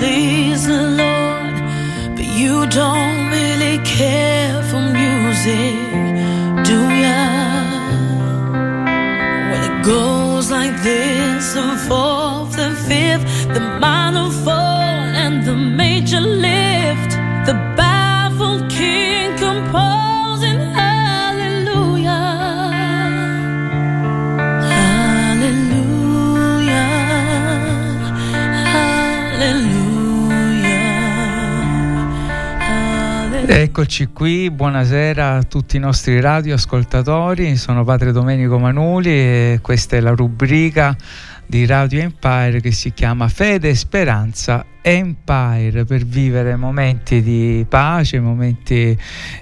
sleep. Eccoci qui, buonasera a tutti i nostri radioascoltatori, sono Padre Domenico Manuli e questa è la rubrica di Radio Empire che si chiama Fede e Speranza Empire per vivere momenti di pace, momenti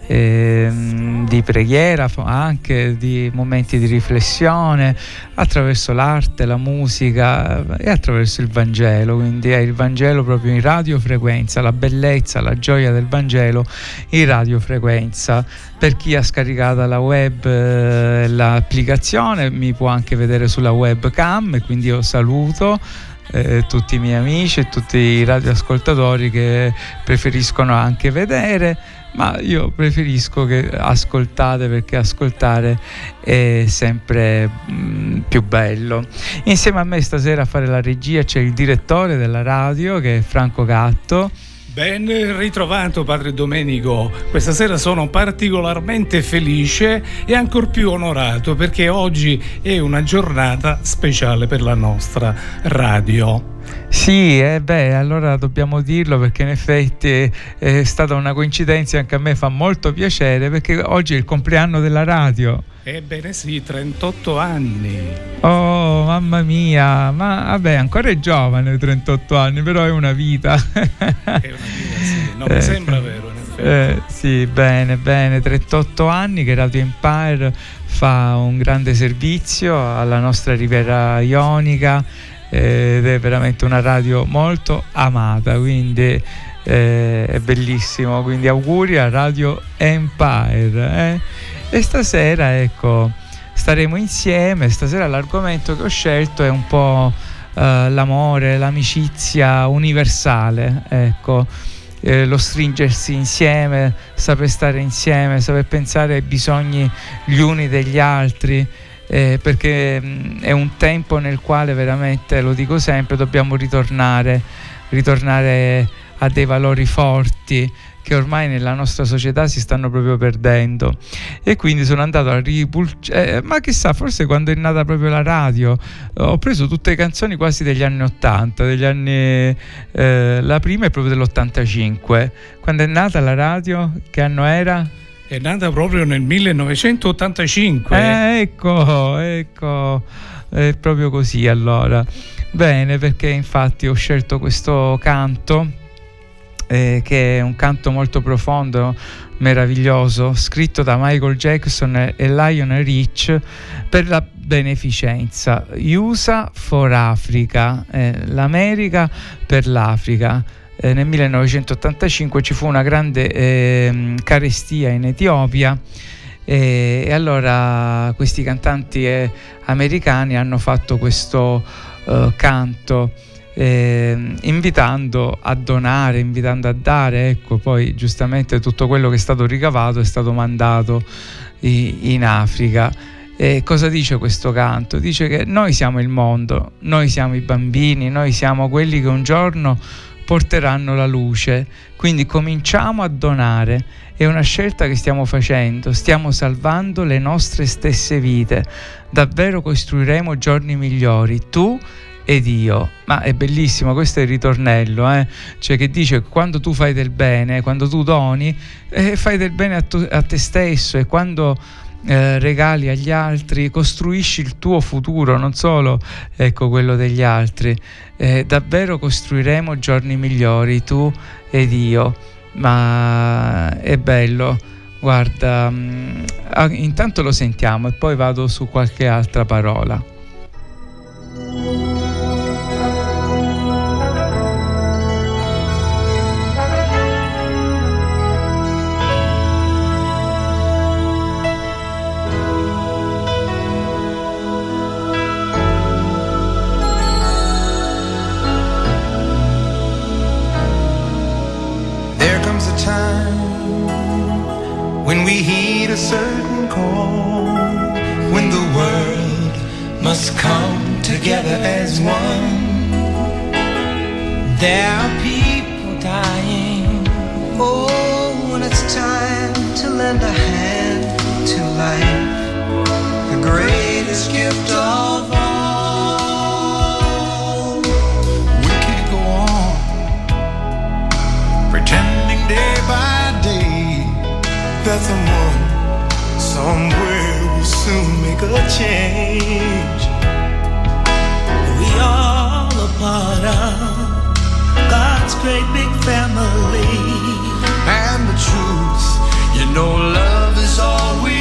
ehm, di preghiera, anche di momenti di riflessione attraverso l'arte, la musica eh, e attraverso il Vangelo, quindi è il Vangelo proprio in radiofrequenza, la bellezza, la gioia del Vangelo in radiofrequenza. Per chi ha scaricato la web eh, l'applicazione mi può anche vedere sulla webcam, quindi io saluto eh, tutti i miei amici e tutti i radioascoltatori che preferiscono anche vedere, ma io preferisco che ascoltate perché ascoltare è sempre mm, più bello. Insieme a me stasera a fare la regia c'è il direttore della radio che è Franco Gatto. Ben ritrovato padre Domenico, questa sera sono particolarmente felice e ancor più onorato perché oggi è una giornata speciale per la nostra radio. Sì, eh beh, allora dobbiamo dirlo perché in effetti è stata una coincidenza anche a me fa molto piacere perché oggi è il compleanno della radio. Ebbene sì, 38 anni. Oh, mamma mia, ma vabbè, ancora è giovane, 38 anni, però è una vita. È una vita, sì. Non Eh, mi sembra vero, in effetti. Eh, sì, bene, bene, 38 anni che Radio Empire fa un grande servizio alla nostra Riviera Ionica ed è veramente una radio molto amata, quindi eh, è bellissimo, quindi auguri a Radio Empire. eh. E stasera, ecco, staremo insieme, stasera l'argomento che ho scelto è un po' eh, l'amore, l'amicizia universale, ecco eh, lo stringersi insieme, saper stare insieme, saper pensare ai bisogni gli uni degli altri, eh, perché mh, è un tempo nel quale veramente, lo dico sempre, dobbiamo ritornare, ritornare a dei valori forti che ormai nella nostra società si stanno proprio perdendo e quindi sono andato a ripulcare ma chissà forse quando è nata proprio la radio ho preso tutte le canzoni quasi degli anni 80 degli anni eh, la prima è proprio dell'85 quando è nata la radio che anno era? È nata proprio nel 1985. Eh, ecco ecco è proprio così allora bene perché infatti ho scelto questo canto eh, che è un canto molto profondo, meraviglioso, scritto da Michael Jackson e Lionel Rich per la beneficenza. USA for Africa, eh, l'America per l'Africa. Eh, nel 1985 ci fu una grande eh, carestia in Etiopia e, e allora questi cantanti eh, americani hanno fatto questo eh, canto eh, invitando a donare, invitando a dare, ecco poi giustamente tutto quello che è stato ricavato è stato mandato i- in Africa. E cosa dice questo canto? Dice che noi siamo il mondo, noi siamo i bambini, noi siamo quelli che un giorno porteranno la luce, quindi cominciamo a donare, è una scelta che stiamo facendo, stiamo salvando le nostre stesse vite, davvero costruiremo giorni migliori, tu ed io. Ma è bellissimo, questo è il ritornello, eh? cioè che dice quando tu fai del bene, quando tu doni, eh, fai del bene a, tu- a te stesso. E quando eh, regali agli altri, costruisci il tuo futuro, non solo ecco, quello degli altri. Eh, davvero costruiremo giorni migliori, tu ed io. Ma è bello. Guarda, mm, ah, intanto lo sentiamo e poi vado su qualche altra parola. We heed a certain call, when the world must come together as one. There are people dying. Oh, when it's time to lend a hand to life, the greatest gift of all. That someone somewhere will soon make a change. We are all a part of God's great big family. And the truth, you know, love is all we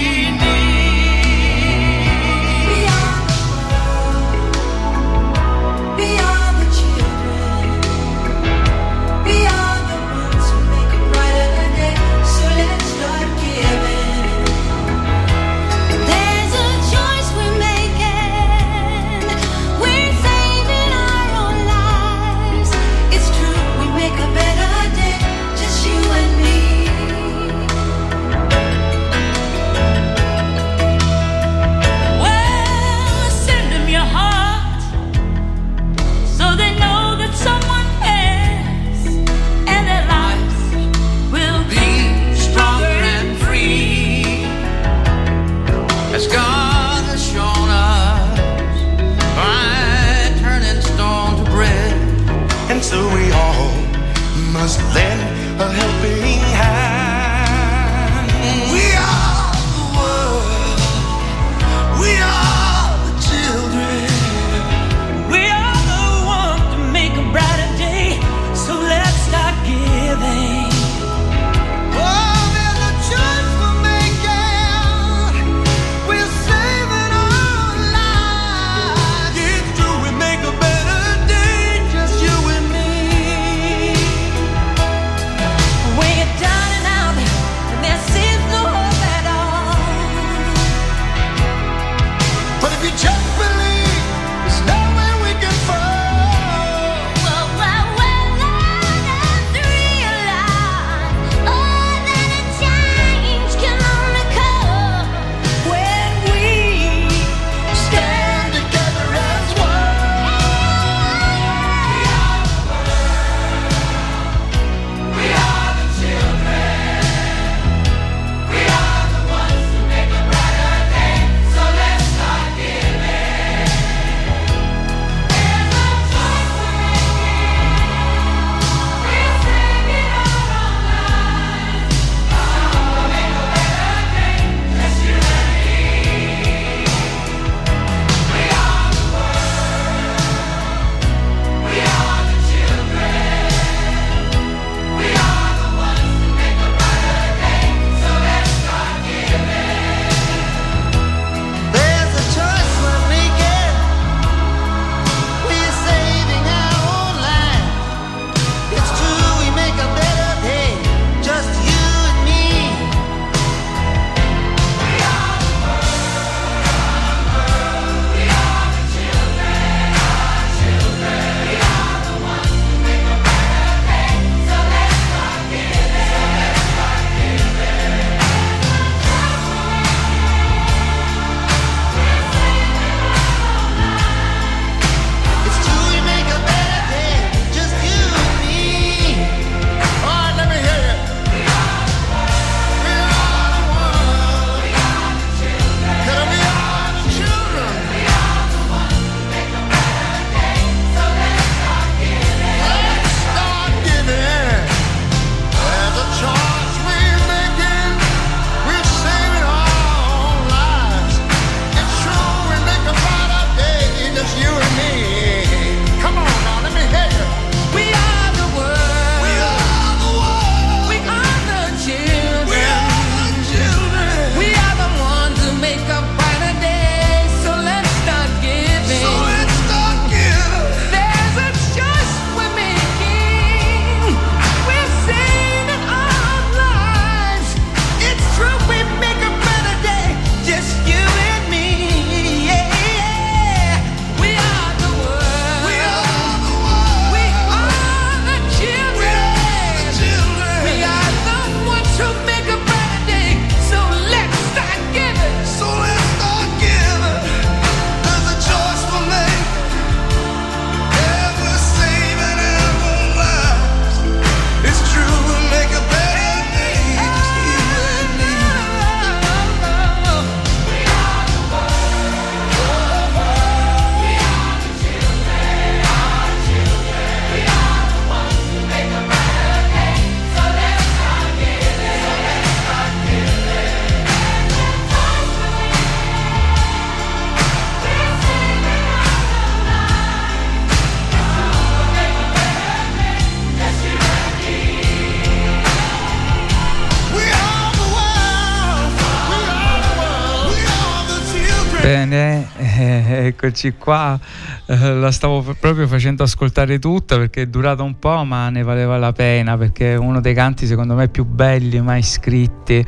eccoci qua, eh, la stavo proprio facendo ascoltare tutta perché è durata un po' ma ne valeva la pena perché è uno dei canti secondo me più belli mai scritti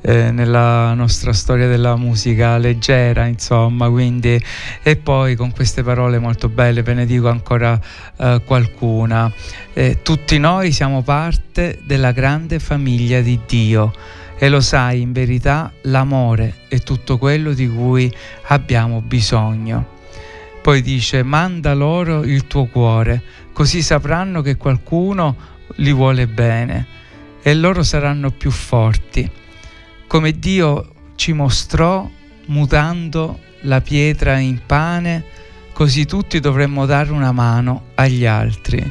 eh, nella nostra storia della musica leggera insomma. Quindi e poi con queste parole molto belle ve ne dico ancora eh, qualcuna. Eh, tutti noi siamo parte della grande famiglia di Dio e lo sai in verità l'amore è tutto quello di cui abbiamo bisogno. Poi dice manda loro il tuo cuore, così sapranno che qualcuno li vuole bene e loro saranno più forti. Come Dio ci mostrò mutando la pietra in pane, così tutti dovremmo dare una mano agli altri.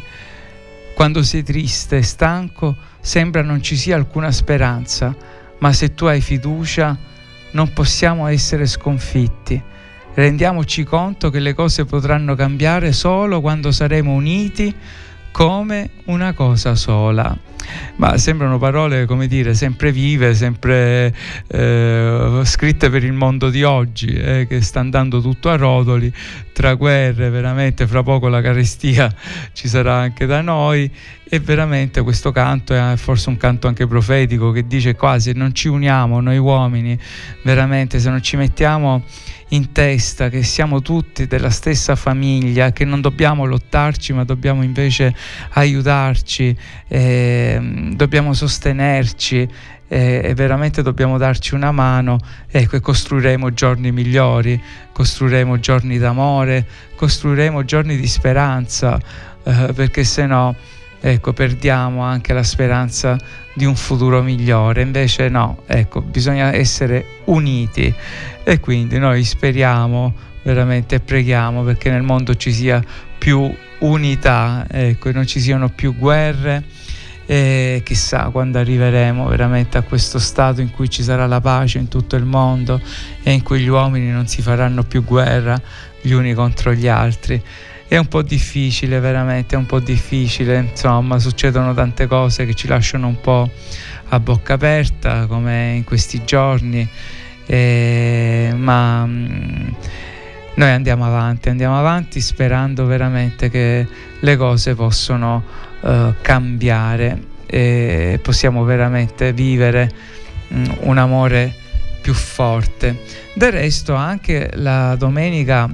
Quando sei triste e stanco, sembra non ci sia alcuna speranza ma se tu hai fiducia non possiamo essere sconfitti. Rendiamoci conto che le cose potranno cambiare solo quando saremo uniti come una cosa sola. Ma sembrano parole, come dire, sempre vive, sempre eh, scritte per il mondo di oggi, eh, che sta andando tutto a rotoli, tra guerre, veramente, fra poco la carestia ci sarà anche da noi e veramente questo canto è forse un canto anche profetico che dice quasi non ci uniamo noi uomini, veramente se non ci mettiamo in testa che siamo tutti della stessa famiglia, che non dobbiamo lottarci ma dobbiamo invece aiutarci, eh, dobbiamo sostenerci eh, e veramente dobbiamo darci una mano ecco, e costruiremo giorni migliori, costruiremo giorni d'amore, costruiremo giorni di speranza, eh, perché se no ecco, perdiamo anche la speranza di un futuro migliore. Invece no, ecco, bisogna essere uniti. E quindi noi speriamo veramente e preghiamo perché nel mondo ci sia più unità, ecco, e non ci siano più guerre. E chissà quando arriveremo veramente a questo stato in cui ci sarà la pace in tutto il mondo e in cui gli uomini non si faranno più guerra gli uni contro gli altri è un po' difficile, veramente è un po' difficile, insomma succedono tante cose che ci lasciano un po' a bocca aperta come in questi giorni, eh, ma mh, mm, noi andiamo avanti, andiamo avanti sperando veramente che le cose possano uh, cambiare e possiamo veramente vivere mh, mm, un amore più forte. Del resto anche la domenica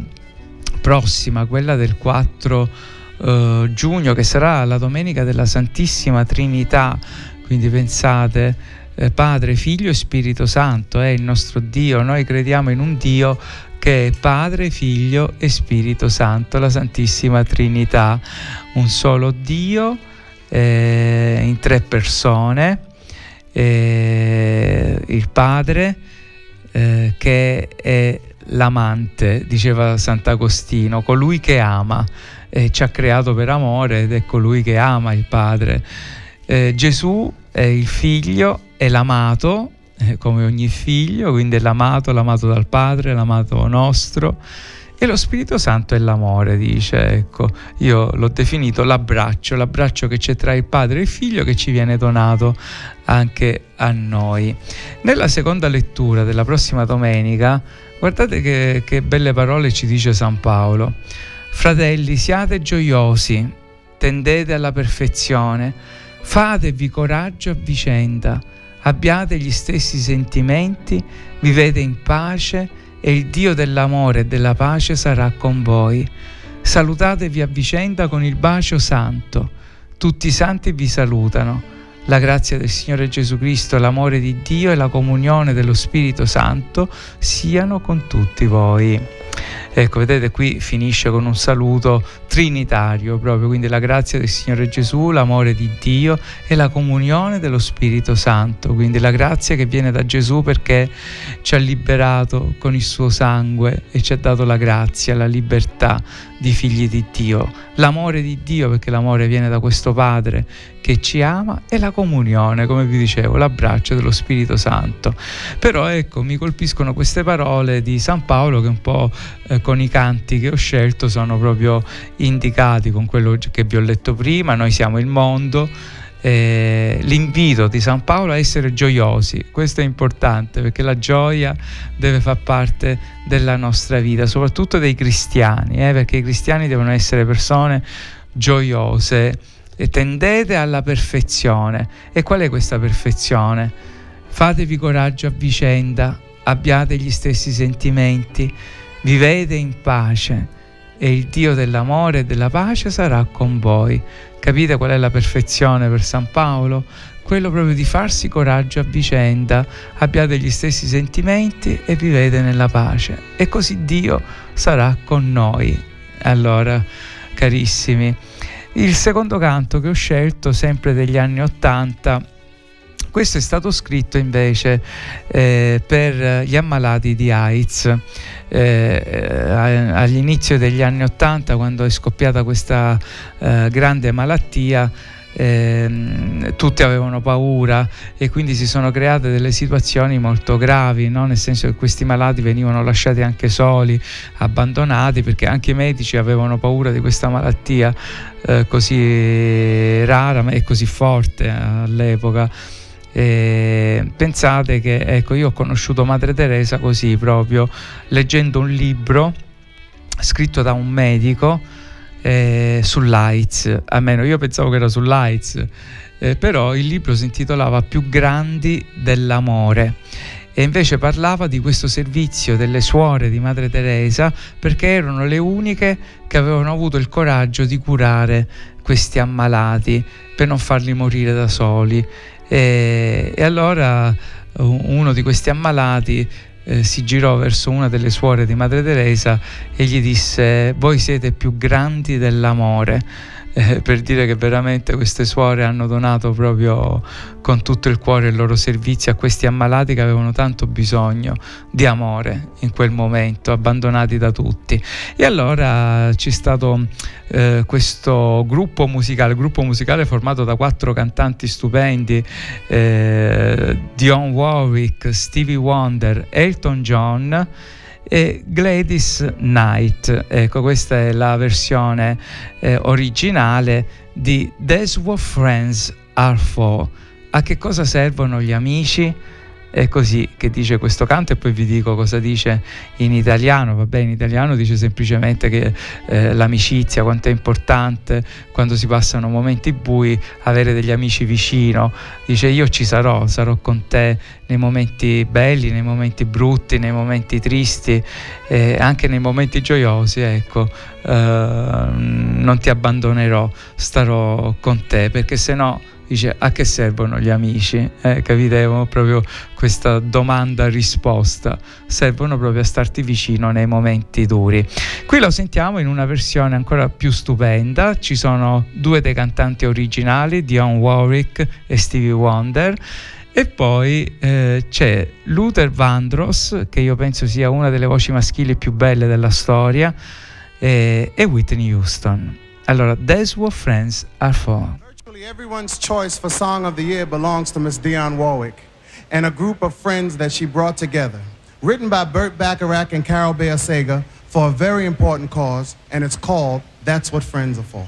prossima, quella del 4 eh, giugno, che sarà la domenica della Santissima Trinità. Quindi pensate, eh, Padre, Figlio e Spirito Santo è il nostro Dio. Noi crediamo in un Dio che è Padre, Figlio e Spirito Santo, la Santissima Trinità, un solo Dio eh, in tre persone, eh, il Padre eh, che è l'amante, diceva Sant'Agostino, colui che ama, eh, ci ha creato per amore ed è colui che ama il Padre. Eh, Gesù è il figlio, è l'amato, eh, come ogni figlio, quindi è l'amato, l'amato dal Padre, l'amato nostro. E lo Spirito Santo è l'amore, dice, ecco, io l'ho definito l'abbraccio, l'abbraccio che c'è tra il padre e il figlio che ci viene donato anche a noi. Nella seconda lettura della prossima domenica Guardate che, che belle parole ci dice San Paolo. Fratelli, siate gioiosi, tendete alla perfezione, fatevi coraggio a vicenda, abbiate gli stessi sentimenti, vivete in pace e il Dio dell'amore e della pace sarà con voi. Salutatevi a vicenda con il bacio santo. Tutti i santi vi salutano. La grazia del Signore Gesù Cristo, l'amore di Dio e la comunione dello Spirito Santo siano con tutti voi. Ecco, vedete qui finisce con un saluto trinitario proprio, quindi la grazia del Signore Gesù, l'amore di Dio e la comunione dello Spirito Santo, quindi la grazia che viene da Gesù perché ci ha liberato con il suo sangue e ci ha dato la grazia, la libertà di figli di Dio, l'amore di Dio perché l'amore viene da questo Padre che ci ama e la comunione, come vi dicevo, l'abbraccio dello Spirito Santo. Però ecco, mi colpiscono queste parole di San Paolo che un po' eh, con i canti che ho scelto sono proprio indicati con quello che vi ho letto prima, noi siamo il mondo, eh, l'invito di San Paolo a essere gioiosi. Questo è importante perché la gioia deve far parte della nostra vita, soprattutto dei cristiani, eh, perché i cristiani devono essere persone gioiose e tendete alla perfezione. E qual è questa perfezione? Fatevi coraggio a vicenda, abbiate gli stessi sentimenti, vivete in pace e il Dio dell'amore e della pace sarà con voi. Capite qual è la perfezione per San Paolo? Quello proprio di farsi coraggio a vicenda, abbiate gli stessi sentimenti e vivete nella pace. E così Dio sarà con noi. Allora, carissimi, il secondo canto che ho scelto, sempre degli anni Ottanta, questo è stato scritto invece eh, per gli ammalati di AIDS. Eh, all'inizio degli anni Ottanta, quando è scoppiata questa eh, grande malattia, eh, tutti avevano paura e quindi si sono create delle situazioni molto gravi, no? nel senso che questi malati venivano lasciati anche soli, abbandonati, perché anche i medici avevano paura di questa malattia eh, così rara e così forte all'epoca. E pensate che ecco, io ho conosciuto Madre Teresa così proprio leggendo un libro scritto da un medico eh, sull'AIDS, almeno io pensavo che era sull'AIDS, eh, però il libro si intitolava Più grandi dell'amore. E invece parlava di questo servizio delle suore di Madre Teresa perché erano le uniche che avevano avuto il coraggio di curare questi ammalati per non farli morire da soli e, e allora uno di questi ammalati eh, si girò verso una delle suore di Madre Teresa e gli disse voi siete più grandi dell'amore eh, per dire che veramente queste suore hanno donato proprio con tutto il cuore il loro servizio a questi ammalati che avevano tanto bisogno di amore in quel momento, abbandonati da tutti. E allora c'è stato eh, questo gruppo musicale, gruppo musicale formato da quattro cantanti stupendi, eh, Dion Warwick, Stevie Wonder, Elton John e Gladys Knight. Ecco, questa è la versione eh, originale di That's What Friends Are For. A che cosa servono gli amici? È così che dice questo canto e poi vi dico cosa dice in italiano. Vabbè, in italiano dice semplicemente che eh, l'amicizia, quanto è importante quando si passano momenti bui, avere degli amici vicino. Dice io ci sarò, sarò con te nei momenti belli, nei momenti brutti, nei momenti tristi, eh, anche nei momenti gioiosi, ecco, eh, non ti abbandonerò, starò con te, perché se no dice a che servono gli amici? Eh, capite? proprio questa domanda-risposta. Servono proprio a starti vicino nei momenti duri. Qui lo sentiamo in una versione ancora più stupenda. Ci sono due dei cantanti originali, Dion Warwick e Stevie Wonder. E poi eh, c'è Luther Vandross, che io penso sia una delle voci maschili più belle della storia, e, e Whitney Houston. Allora, That's What Friends Are For. Everyone's choice for Song of the Year belongs to Miss Dionne Warwick and a group of friends that she brought together. Written by Burt Bacharach and Carol Bayer Sager for a very important cause, and it's called That's What Friends Are For.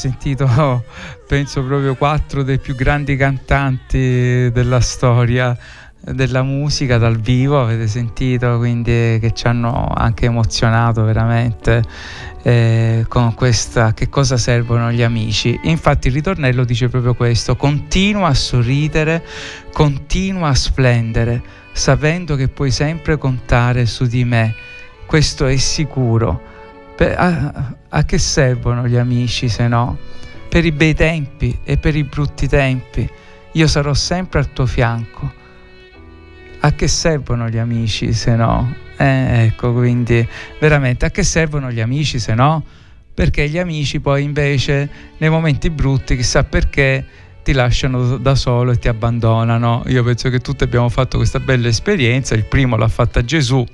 sentito, penso proprio quattro dei più grandi cantanti della storia della musica dal vivo, avete sentito, quindi che ci hanno anche emozionato veramente eh, con questa che cosa servono gli amici. Infatti il ritornello dice proprio questo, continua a sorridere, continua a splendere, sapendo che puoi sempre contare su di me, questo è sicuro. Per- a, a che servono gli amici se no? Per i bei tempi e per i brutti tempi. Io sarò sempre al tuo fianco. A che servono gli amici se no? Eh, ecco, quindi veramente a che servono gli amici se no? Perché gli amici poi invece nei momenti brutti, chissà perché, ti lasciano da solo e ti abbandonano. Io penso che tutti abbiamo fatto questa bella esperienza, il primo l'ha fatta Gesù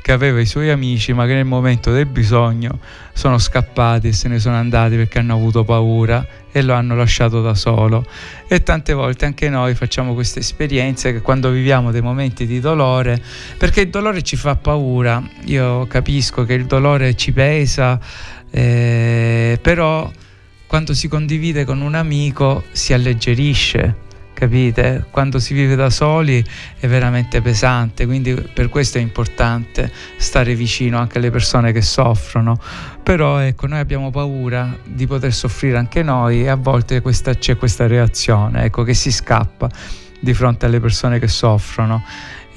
che aveva i suoi amici ma che nel momento del bisogno sono scappati e se ne sono andati perché hanno avuto paura e lo hanno lasciato da solo. E tante volte anche noi facciamo queste esperienze che quando viviamo dei momenti di dolore perché il dolore ci fa paura. Io capisco che il dolore ci pesa eh, però quando si condivide con un amico si alleggerisce capite? Quando si vive da soli è veramente pesante, quindi per questo è importante stare vicino anche alle persone che soffrono. Però ecco, noi abbiamo paura di poter soffrire anche noi e a volte questa, c'è questa reazione, ecco, che si scappa di fronte alle persone che soffrono.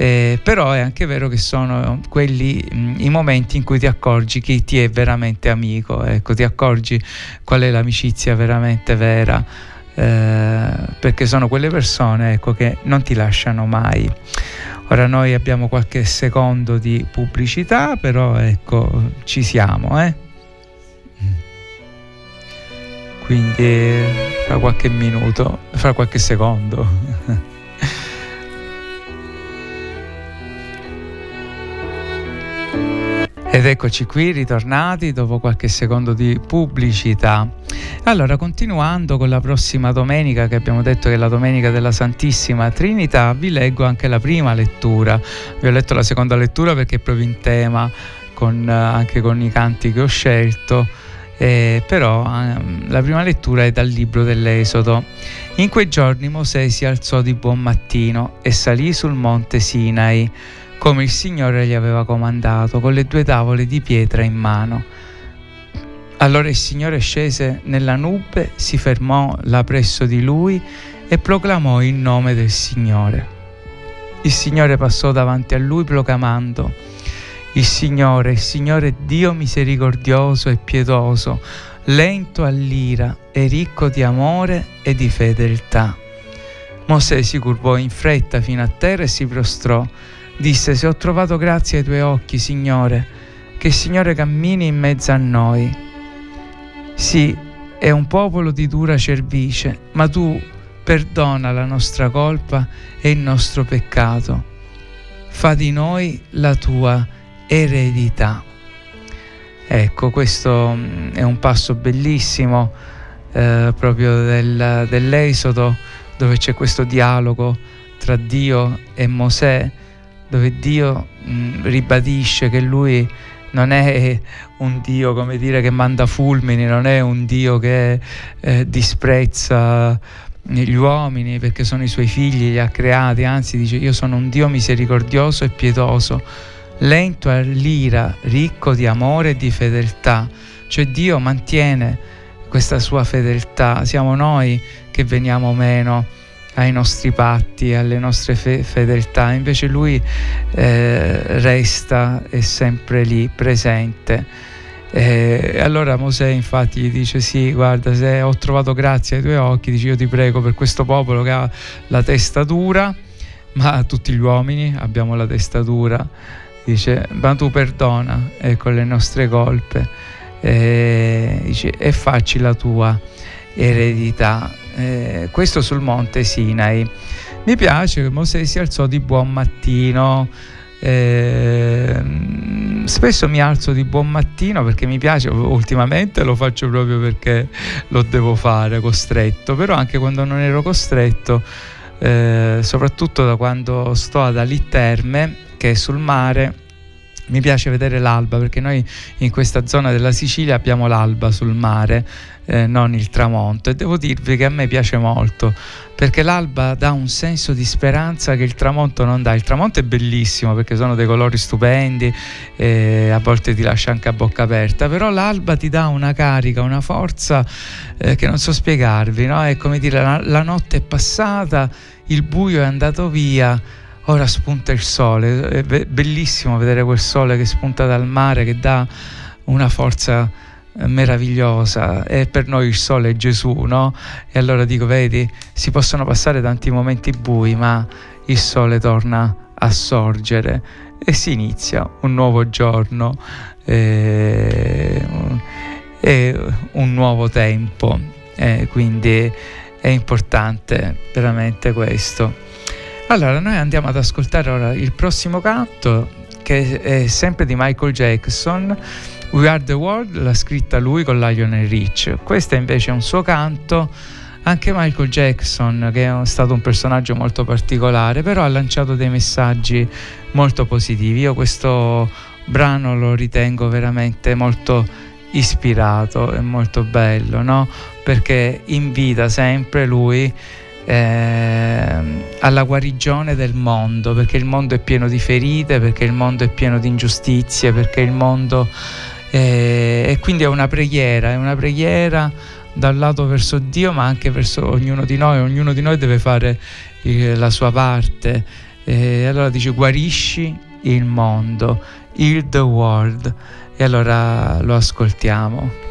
Eh, però è anche vero che sono quelli mh, i momenti in cui ti accorgi chi ti è veramente amico, ecco, ti accorgi qual è l'amicizia veramente vera, eh, perché sono quelle persone ecco, che non ti lasciano mai. Ora noi abbiamo qualche secondo di pubblicità, però ecco, ci siamo, eh? Quindi fra qualche minuto, fra qualche secondo. Ed eccoci qui ritornati dopo qualche secondo di pubblicità. Allora, continuando con la prossima domenica, che abbiamo detto che è la domenica della Santissima Trinità, vi leggo anche la prima lettura. Vi ho letto la seconda lettura perché è proprio in tema con, anche con i canti che ho scelto. Eh, però eh, la prima lettura è dal libro dell'Esodo. In quei giorni Mosè si alzò di buon mattino e salì sul monte Sinai come il Signore gli aveva comandato, con le due tavole di pietra in mano. Allora il Signore scese nella nube, si fermò là presso di lui e proclamò il nome del Signore. Il Signore passò davanti a lui proclamando, il Signore, il Signore Dio misericordioso e pietoso, lento all'ira e ricco di amore e di fedeltà. Mosè si curvò in fretta fino a terra e si prostrò Disse, se ho trovato grazia ai tuoi occhi, Signore, che il Signore cammini in mezzo a noi. Sì, è un popolo di dura cervice, ma tu perdona la nostra colpa e il nostro peccato. Fa di noi la tua eredità. Ecco, questo mm, è un passo bellissimo eh, proprio del, dell'Esodo, dove c'è questo dialogo tra Dio e Mosè dove Dio mh, mm, ribadisce che lui non è un Dio come dire che manda fulmini, non è un Dio che eh, disprezza gli uomini perché sono i suoi figli, li ha creati, anzi dice io sono un Dio misericordioso e pietoso, lento all'ira, ricco di amore e di fedeltà, cioè Dio mantiene questa sua fedeltà, siamo noi che veniamo meno ai nostri patti, alle nostre fe- fedeltà, invece lui eh, resta è sempre lì presente. E allora Mosè infatti gli dice sì guarda se ho trovato grazia ai tuoi occhi dice io ti prego per questo popolo che ha la testa dura ma tutti gli uomini abbiamo la testa dura. Dice ma tu perdona ecco le nostre colpe. E, dice, e facci la tua eredità eh, questo sul monte Sinai. Mi piace che Mosè si alzò di buon mattino. Eh, spesso mi alzo di buon mattino perché mi piace, ultimamente lo faccio proprio perché lo devo fare costretto, però anche quando non ero costretto, eh, soprattutto da quando sto ad Alitterme, che è sul mare, mi piace vedere l'alba perché noi in questa zona della Sicilia abbiamo l'alba sul mare, eh, non il tramonto e devo dirvi che a me piace molto perché l'alba dà un senso di speranza che il tramonto non dà. Il tramonto è bellissimo perché sono dei colori stupendi e a volte ti lascia anche a bocca aperta, però l'alba ti dà una carica, una forza eh, che non so spiegarvi, no? È come dire la, la notte è passata, il buio è andato via ora spunta il sole, è bellissimo vedere quel sole che spunta dal mare, che dà una forza eh, meravigliosa e per noi il sole è Gesù, no? E allora dico, vedi, si possono passare tanti momenti bui, ma il sole torna a sorgere e si inizia un nuovo giorno e, e un nuovo tempo. E quindi è importante veramente questo. Allora, noi andiamo ad ascoltare ora il prossimo canto che è sempre di Michael Jackson. We Are the World l'ha scritta lui con Lionel Rich. Questo invece è un suo canto. Anche Michael Jackson, che è stato un personaggio molto particolare, però ha lanciato dei messaggi molto positivi. Io questo brano lo ritengo veramente molto ispirato e molto bello, no? Perché invita sempre lui eh, alla guarigione del mondo, perché il mondo è pieno di ferite, perché il mondo è pieno di ingiustizie, perché il mondo... Eh, e quindi è una preghiera, è una preghiera dal lato verso Dio, ma anche verso ognuno di noi, ognuno di noi deve fare eh, la sua parte. E allora dice guarisci il mondo, heal the world. E allora lo ascoltiamo.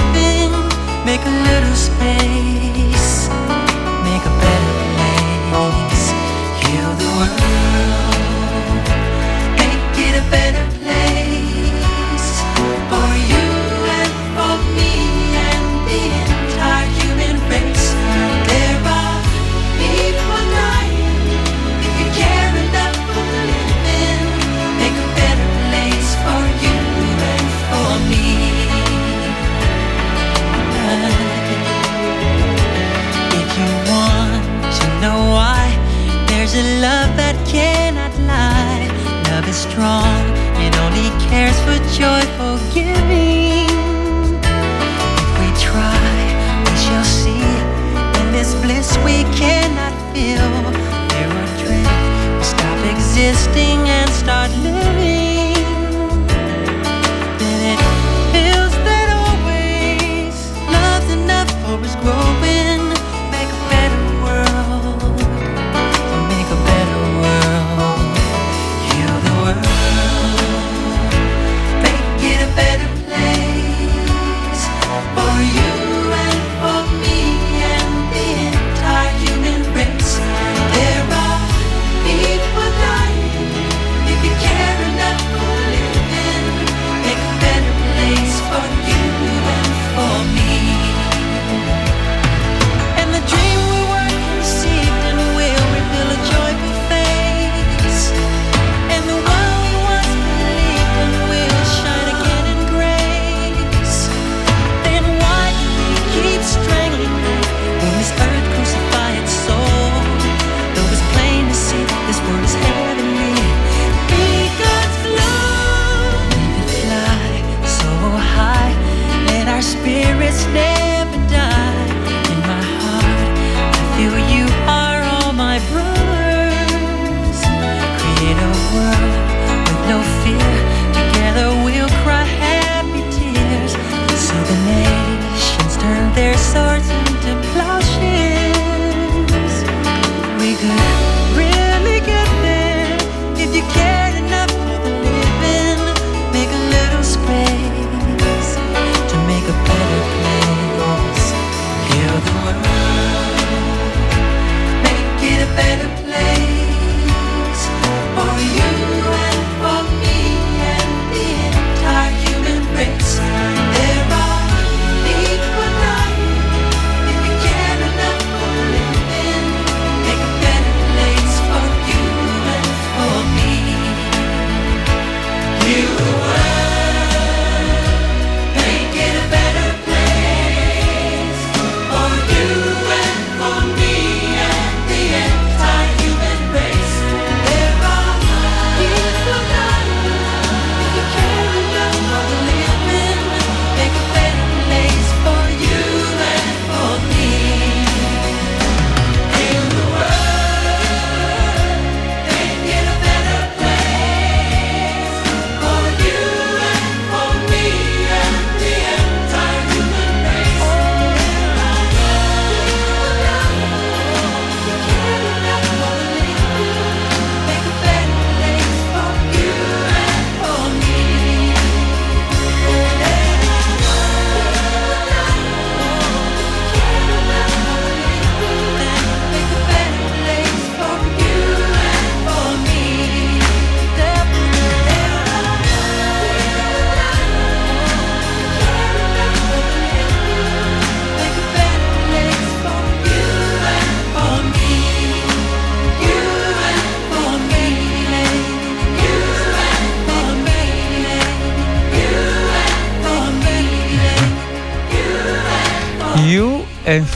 Make a little space, make a better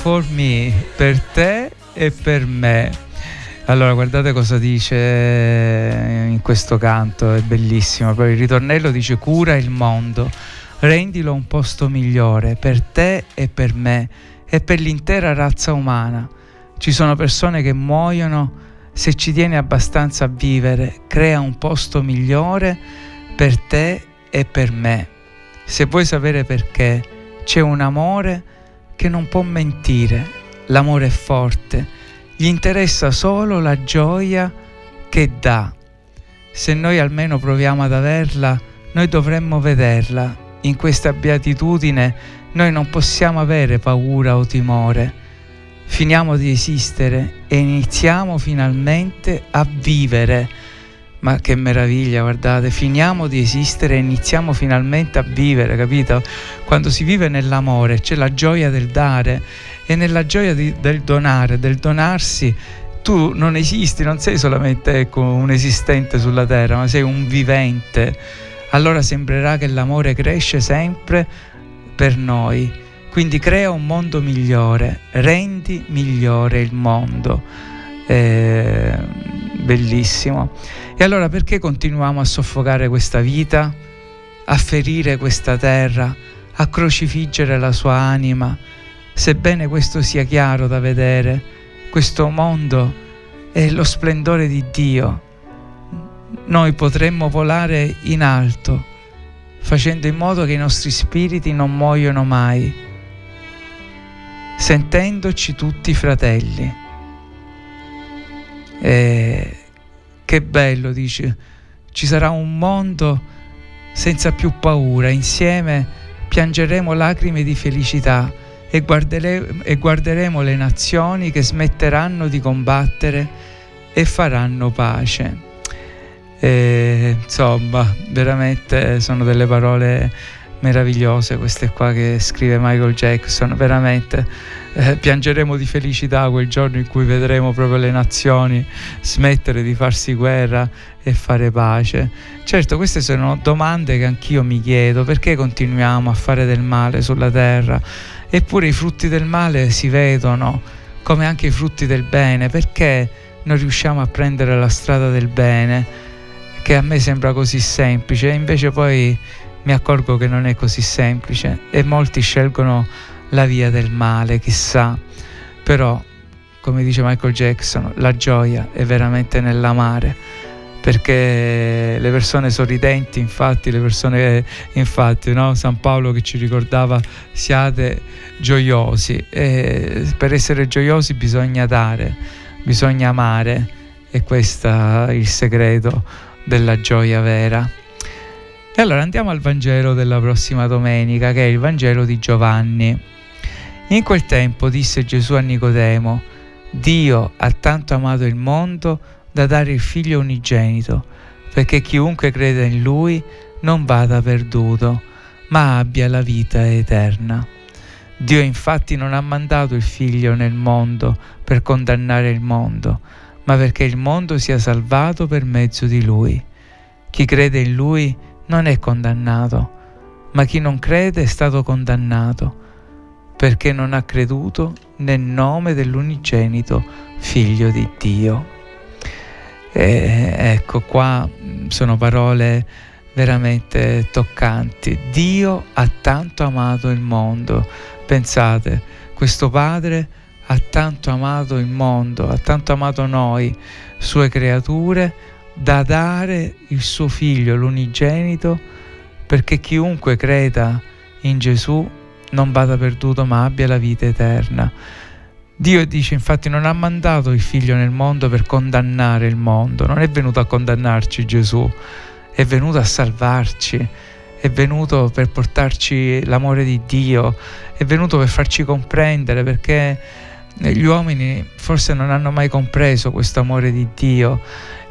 for me, per te e per me. Allora, guardate cosa dice in questo canto, è bellissimo. Poi il ritornello dice cura il mondo, rendilo un posto migliore per te e per me e per l'intera razza umana. Ci sono persone che muoiono se ci tieni abbastanza a vivere, crea un posto migliore per te e per me. Se vuoi sapere perché, c'è un amore che non può mentire, l'amore è forte, gli interessa solo la gioia che dà. Se noi almeno proviamo ad averla, noi dovremmo vederla. In questa beatitudine noi non possiamo avere paura o timore. Finiamo di esistere e iniziamo finalmente a vivere. Ma che meraviglia, guardate, finiamo di esistere e iniziamo finalmente a vivere, capito? Quando si vive nell'amore c'è la gioia del dare e nella gioia di, del donare, del donarsi, tu non esisti, non sei solamente ecco, un esistente sulla terra, ma sei un vivente. Allora sembrerà che l'amore cresce sempre per noi. Quindi crea un mondo migliore, rendi migliore il mondo. Eh, bellissimo. E allora perché continuiamo a soffocare questa vita, a ferire questa terra, a crocifiggere la sua anima? Sebbene questo sia chiaro da vedere, questo mondo è lo splendore di Dio. Noi potremmo volare in alto, facendo in modo che i nostri spiriti non muoiono mai, sentendoci tutti fratelli. E che bello, dice, ci sarà un mondo senza più paura, insieme piangeremo lacrime di felicità e, guardere, e guarderemo le nazioni che smetteranno di combattere e faranno pace. E, insomma, veramente sono delle parole meravigliose queste qua che scrive Michael Jackson, veramente eh, piangeremo di felicità quel giorno in cui vedremo proprio le nazioni smettere di farsi guerra e fare pace. Certo, queste sono domande che anch'io mi chiedo, perché continuiamo a fare del male sulla terra? Eppure i frutti del male si vedono, come anche i frutti del bene, perché non riusciamo a prendere la strada del bene, che a me sembra così semplice, invece poi mi accorgo che non è così semplice e molti scelgono la via del male, chissà. Però, come dice Michael Jackson, la gioia è veramente nell'amare perché le persone sorridenti, infatti, le persone, infatti, no? San Paolo che ci ricordava siate gioiosi e per essere gioiosi bisogna dare, bisogna amare e questo è il segreto della gioia vera. E allora andiamo al Vangelo della prossima domenica, che è il Vangelo di Giovanni. In quel tempo disse Gesù a Nicodemo, Dio ha tanto amato il mondo da dare il figlio unigenito, perché chiunque crede in lui non vada perduto, ma abbia la vita eterna. Dio infatti non ha mandato il figlio nel mondo per condannare il mondo, ma perché il mondo sia salvato per mezzo di lui. Chi crede in lui non è condannato, ma chi non crede è stato condannato, perché non ha creduto nel nome dell'unigenito figlio di Dio. E ecco qua sono parole veramente toccanti. Dio ha tanto amato il mondo. Pensate, questo Padre ha tanto amato il mondo, ha tanto amato noi, sue creature, da dare il suo figlio, l'unigenito, perché chiunque creda in Gesù non vada perduto ma abbia la vita eterna. Dio dice infatti non ha mandato il figlio nel mondo per condannare il mondo, non è venuto a condannarci Gesù, è venuto a salvarci, è venuto per portarci l'amore di Dio, è venuto per farci comprendere perché gli uomini forse non hanno mai compreso questo amore di Dio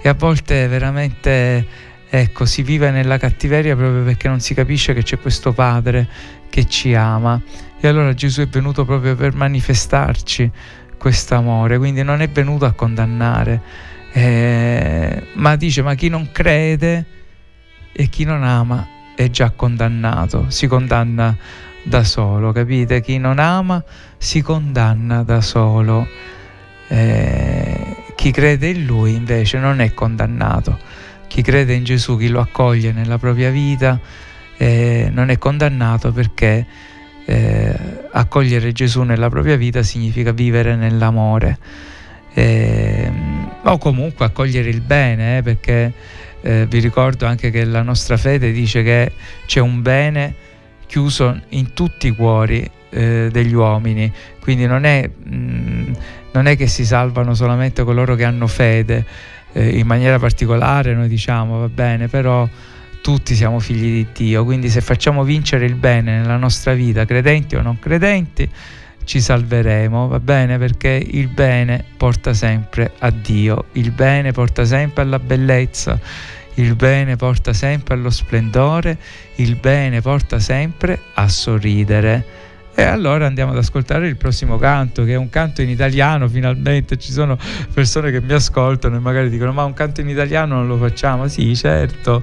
e a volte veramente ecco, si vive nella cattiveria proprio perché non si capisce che c'è questo Padre che ci ama. E allora Gesù è venuto proprio per manifestarci questo amore, quindi non è venuto a condannare, eh, ma dice ma chi non crede e chi non ama è già condannato, si condanna da solo, capite? Chi non ama si condanna da solo. Eh, chi crede in lui invece non è condannato. Chi crede in Gesù, chi lo accoglie nella propria vita, eh, non è condannato perché eh, accogliere Gesù nella propria vita significa vivere nell'amore. Eh, o comunque accogliere il bene, eh, perché eh, vi ricordo anche che la nostra fede dice che c'è un bene chiuso in tutti i cuori eh, degli uomini, quindi non è, mh, mm, non è, che si salvano solamente coloro che hanno fede, eh, in maniera particolare noi diciamo va bene, però tutti siamo figli di Dio, quindi se facciamo vincere il bene nella nostra vita, credenti o non credenti, ci salveremo, va bene? Perché il bene porta sempre a Dio, il bene porta sempre alla bellezza, il bene porta sempre allo splendore, il bene porta sempre a sorridere. E allora andiamo ad ascoltare il prossimo canto, che è un canto in italiano, finalmente ci sono persone che mi ascoltano e magari dicono ma un canto in italiano non lo facciamo? Sì, certo,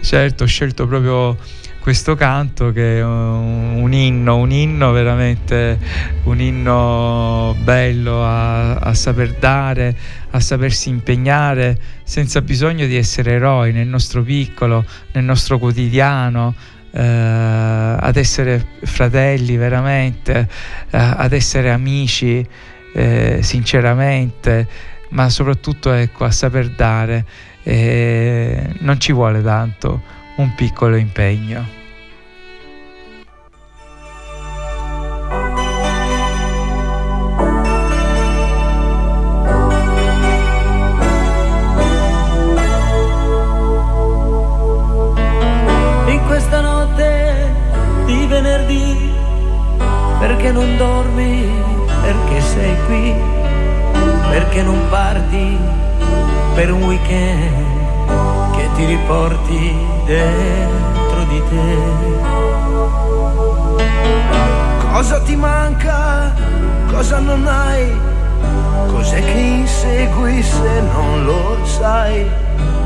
certo, ho scelto proprio questo canto che è un, un inno, un inno veramente, un inno bello a, a saper dare, a sapersi impegnare senza bisogno di essere eroi nel nostro piccolo, nel nostro quotidiano, eh, ad essere fratelli veramente, eh, ad essere amici eh, sinceramente, ma soprattutto ecco, a saper dare. non ci vuole tanto un piccolo impegno. perché non dormi, perché sei qui, perché non parti per un weekend ti riporti dentro di te. Cosa ti manca? Cosa non hai? Cos'è che insegui se non lo sai?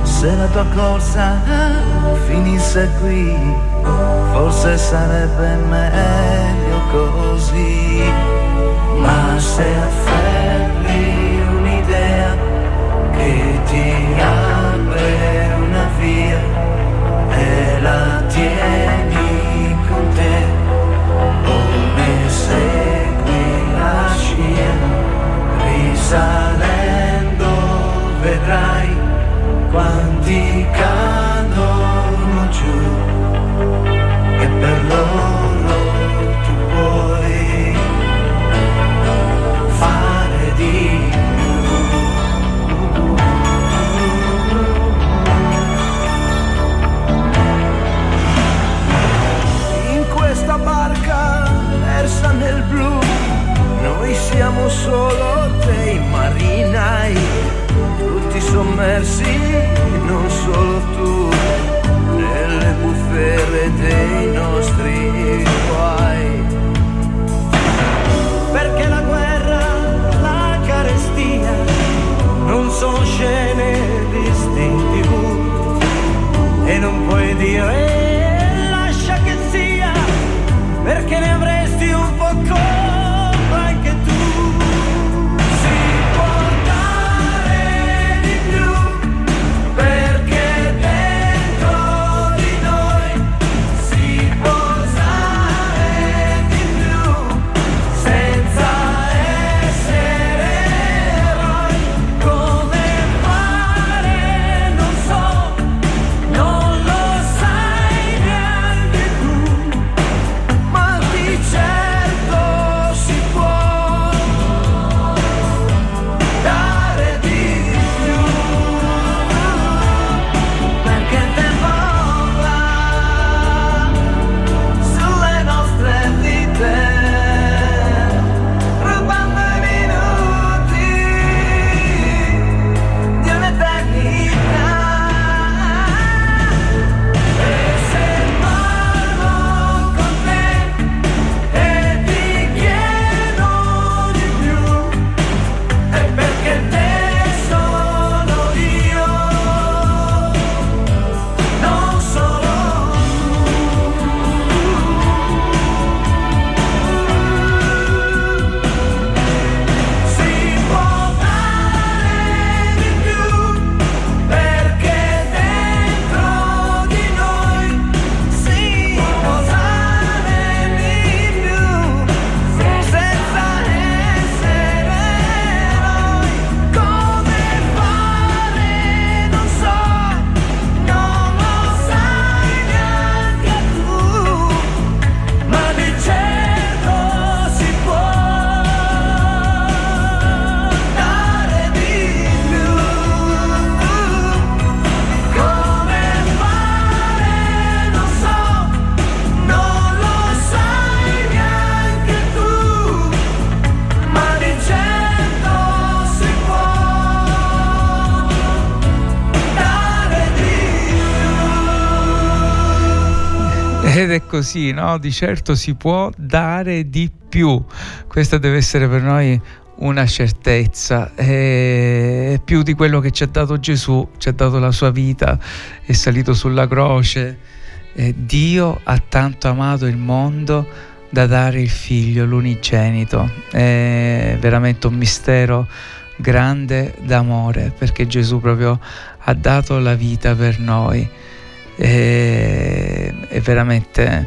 Se la tua corsa finisse qui, forse sarebbe meglio così. Ma se afferri un'idea che ti apre la tieni con te, o ne segui la scia, risalendo vedrai quanti cadono giù e per loro così, no? Di certo si può dare di più. Questa deve essere per noi una certezza. E più di quello che ci ha dato Gesù, ci ha dato la sua vita, è salito sulla croce. E Dio ha tanto amato il mondo da dare il figlio, l'unigenito. È veramente un mistero grande d'amore perché Gesù proprio ha dato la vita per noi è veramente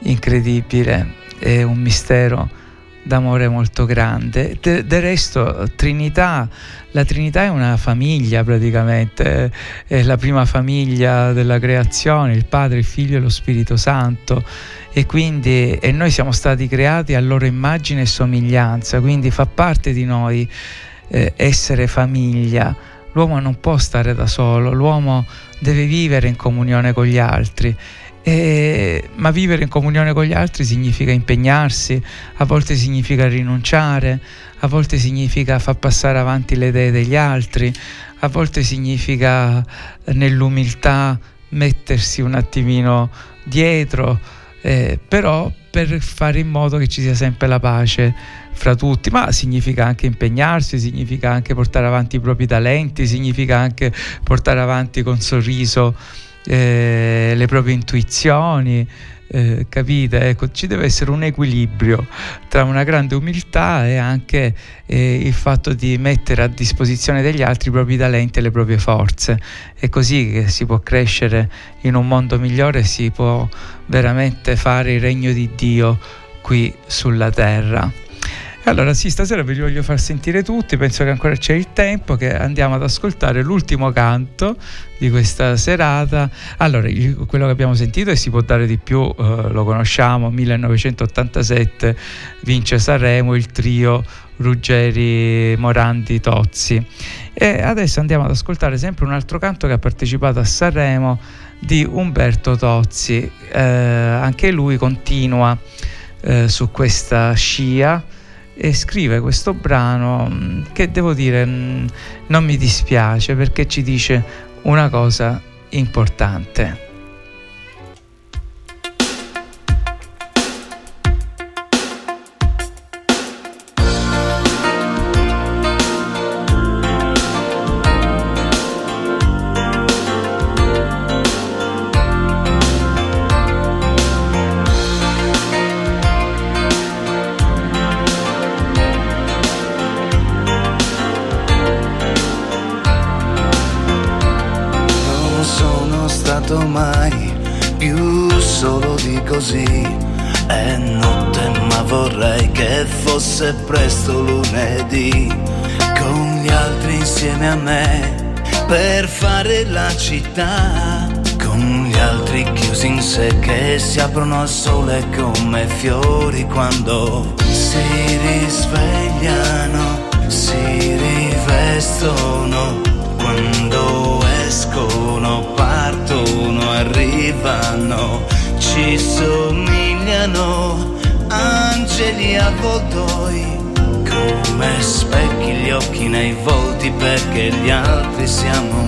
incredibile, è un mistero d'amore molto grande. De, del resto, Trinità, la Trinità è una famiglia praticamente, è la prima famiglia della creazione, il Padre, il Figlio e lo Spirito Santo. E quindi e noi siamo stati creati a loro immagine e somiglianza, quindi fa parte di noi eh, essere famiglia. L'uomo non può stare da solo, l'uomo deve vivere in comunione con gli altri. E, ma vivere in comunione con gli altri significa impegnarsi, a volte significa rinunciare, a volte significa far passare avanti le idee degli altri, a volte significa nell'umiltà mettersi un attimino dietro, eh, però per fare in modo che ci sia sempre la pace fra tutti, ma significa anche impegnarsi, significa anche portare avanti i propri talenti, significa anche portare avanti con sorriso eh, le proprie intuizioni. Eh, capite? Ecco, ci deve essere un equilibrio tra una grande umiltà e anche eh, il fatto di mettere a disposizione degli altri i propri talenti e le proprie forze. È così che si può crescere in un mondo migliore, si può veramente fare il regno di Dio qui sulla terra. Allora sì, stasera vi voglio far sentire tutti, penso che ancora c'è il tempo che andiamo ad ascoltare l'ultimo canto di questa serata. Allora, quello che abbiamo sentito e si può dare di più, eh, lo conosciamo, 1987 vince Sanremo il trio Ruggeri, Morandi, Tozzi. E adesso andiamo ad ascoltare sempre un altro canto che ha partecipato a Sanremo di Umberto Tozzi. Eh, anche lui continua eh, su questa scia e scrive questo brano mm, che devo dire mm, non mi dispiace perché ci dice una cosa importante. Aprono al sole come fiori quando si risvegliano, si rivestono, quando escono, partono, arrivano, ci somigliano angeli avvoltoi come specchi gli occhi nei volti perché gli altri siamo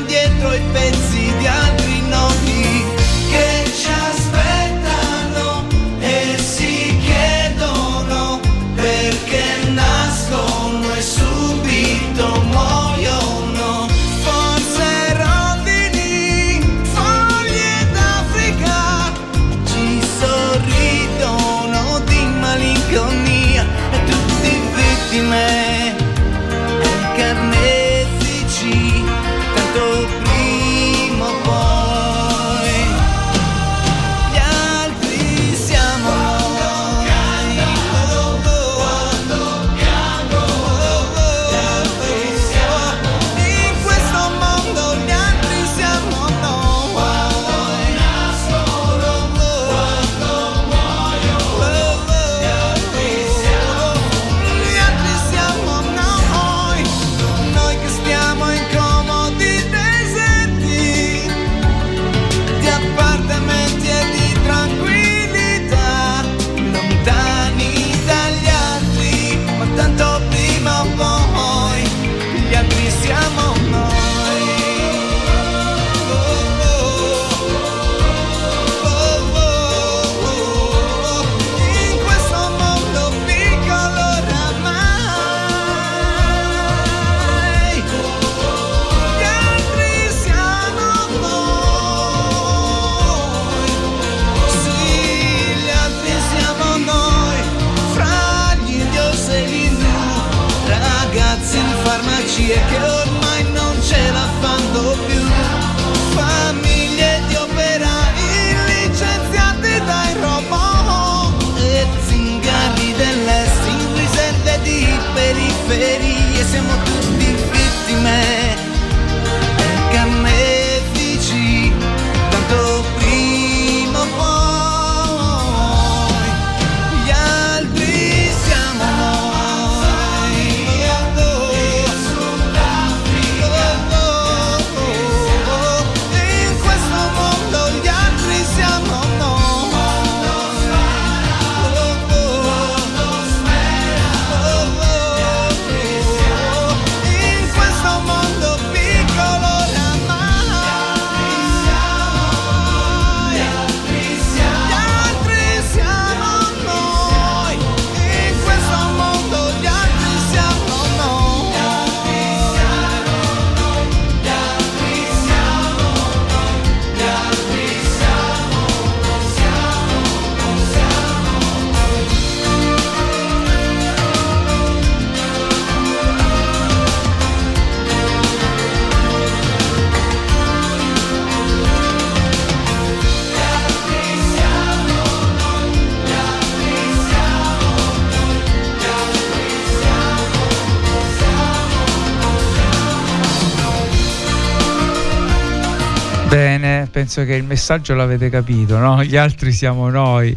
penso che il messaggio l'avete capito, no? gli altri siamo noi,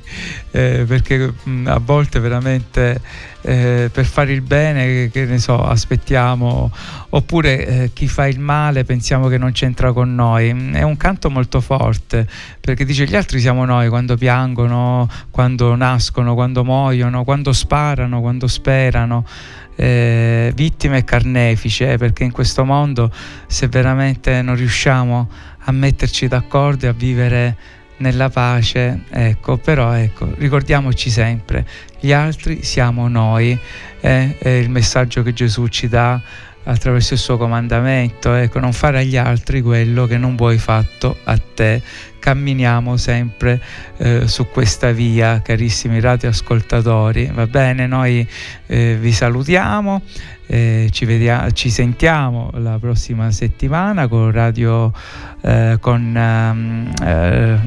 eh, perché mh, a volte veramente eh, per fare il bene, che ne so, aspettiamo, oppure eh, chi fa il male pensiamo che non c'entra con noi. È un canto molto forte, perché dice gli altri siamo noi quando piangono, quando nascono, quando muoiono, quando sparano, quando sperano. Eh, vittime e carnefice, eh, perché in questo mondo se veramente non riusciamo a metterci d'accordo e a vivere nella pace, ecco, però ecco, ricordiamoci sempre, gli altri siamo noi, eh, è il messaggio che Gesù ci dà attraverso il suo comandamento, ecco, non fare agli altri quello che non vuoi fatto a te. Camminiamo sempre eh, su questa via, carissimi radioascoltatori. Va bene, noi eh, vi salutiamo. Eh, ci, vediamo, ci sentiamo la prossima settimana con Radio eh, con um, eh,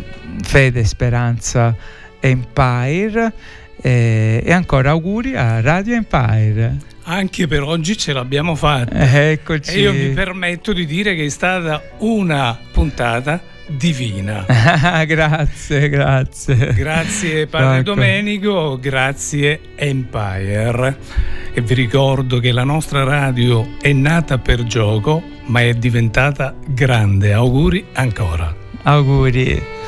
Fede, Speranza Empire eh, e ancora auguri a Radio Empire. Anche per oggi ce l'abbiamo fatta. eccoci. E io mi permetto di dire che è stata una puntata divina. grazie, grazie. Grazie Padre ecco. Domenico, grazie Empire. E vi ricordo che la nostra radio è nata per gioco, ma è diventata grande. Auguri ancora. Auguri.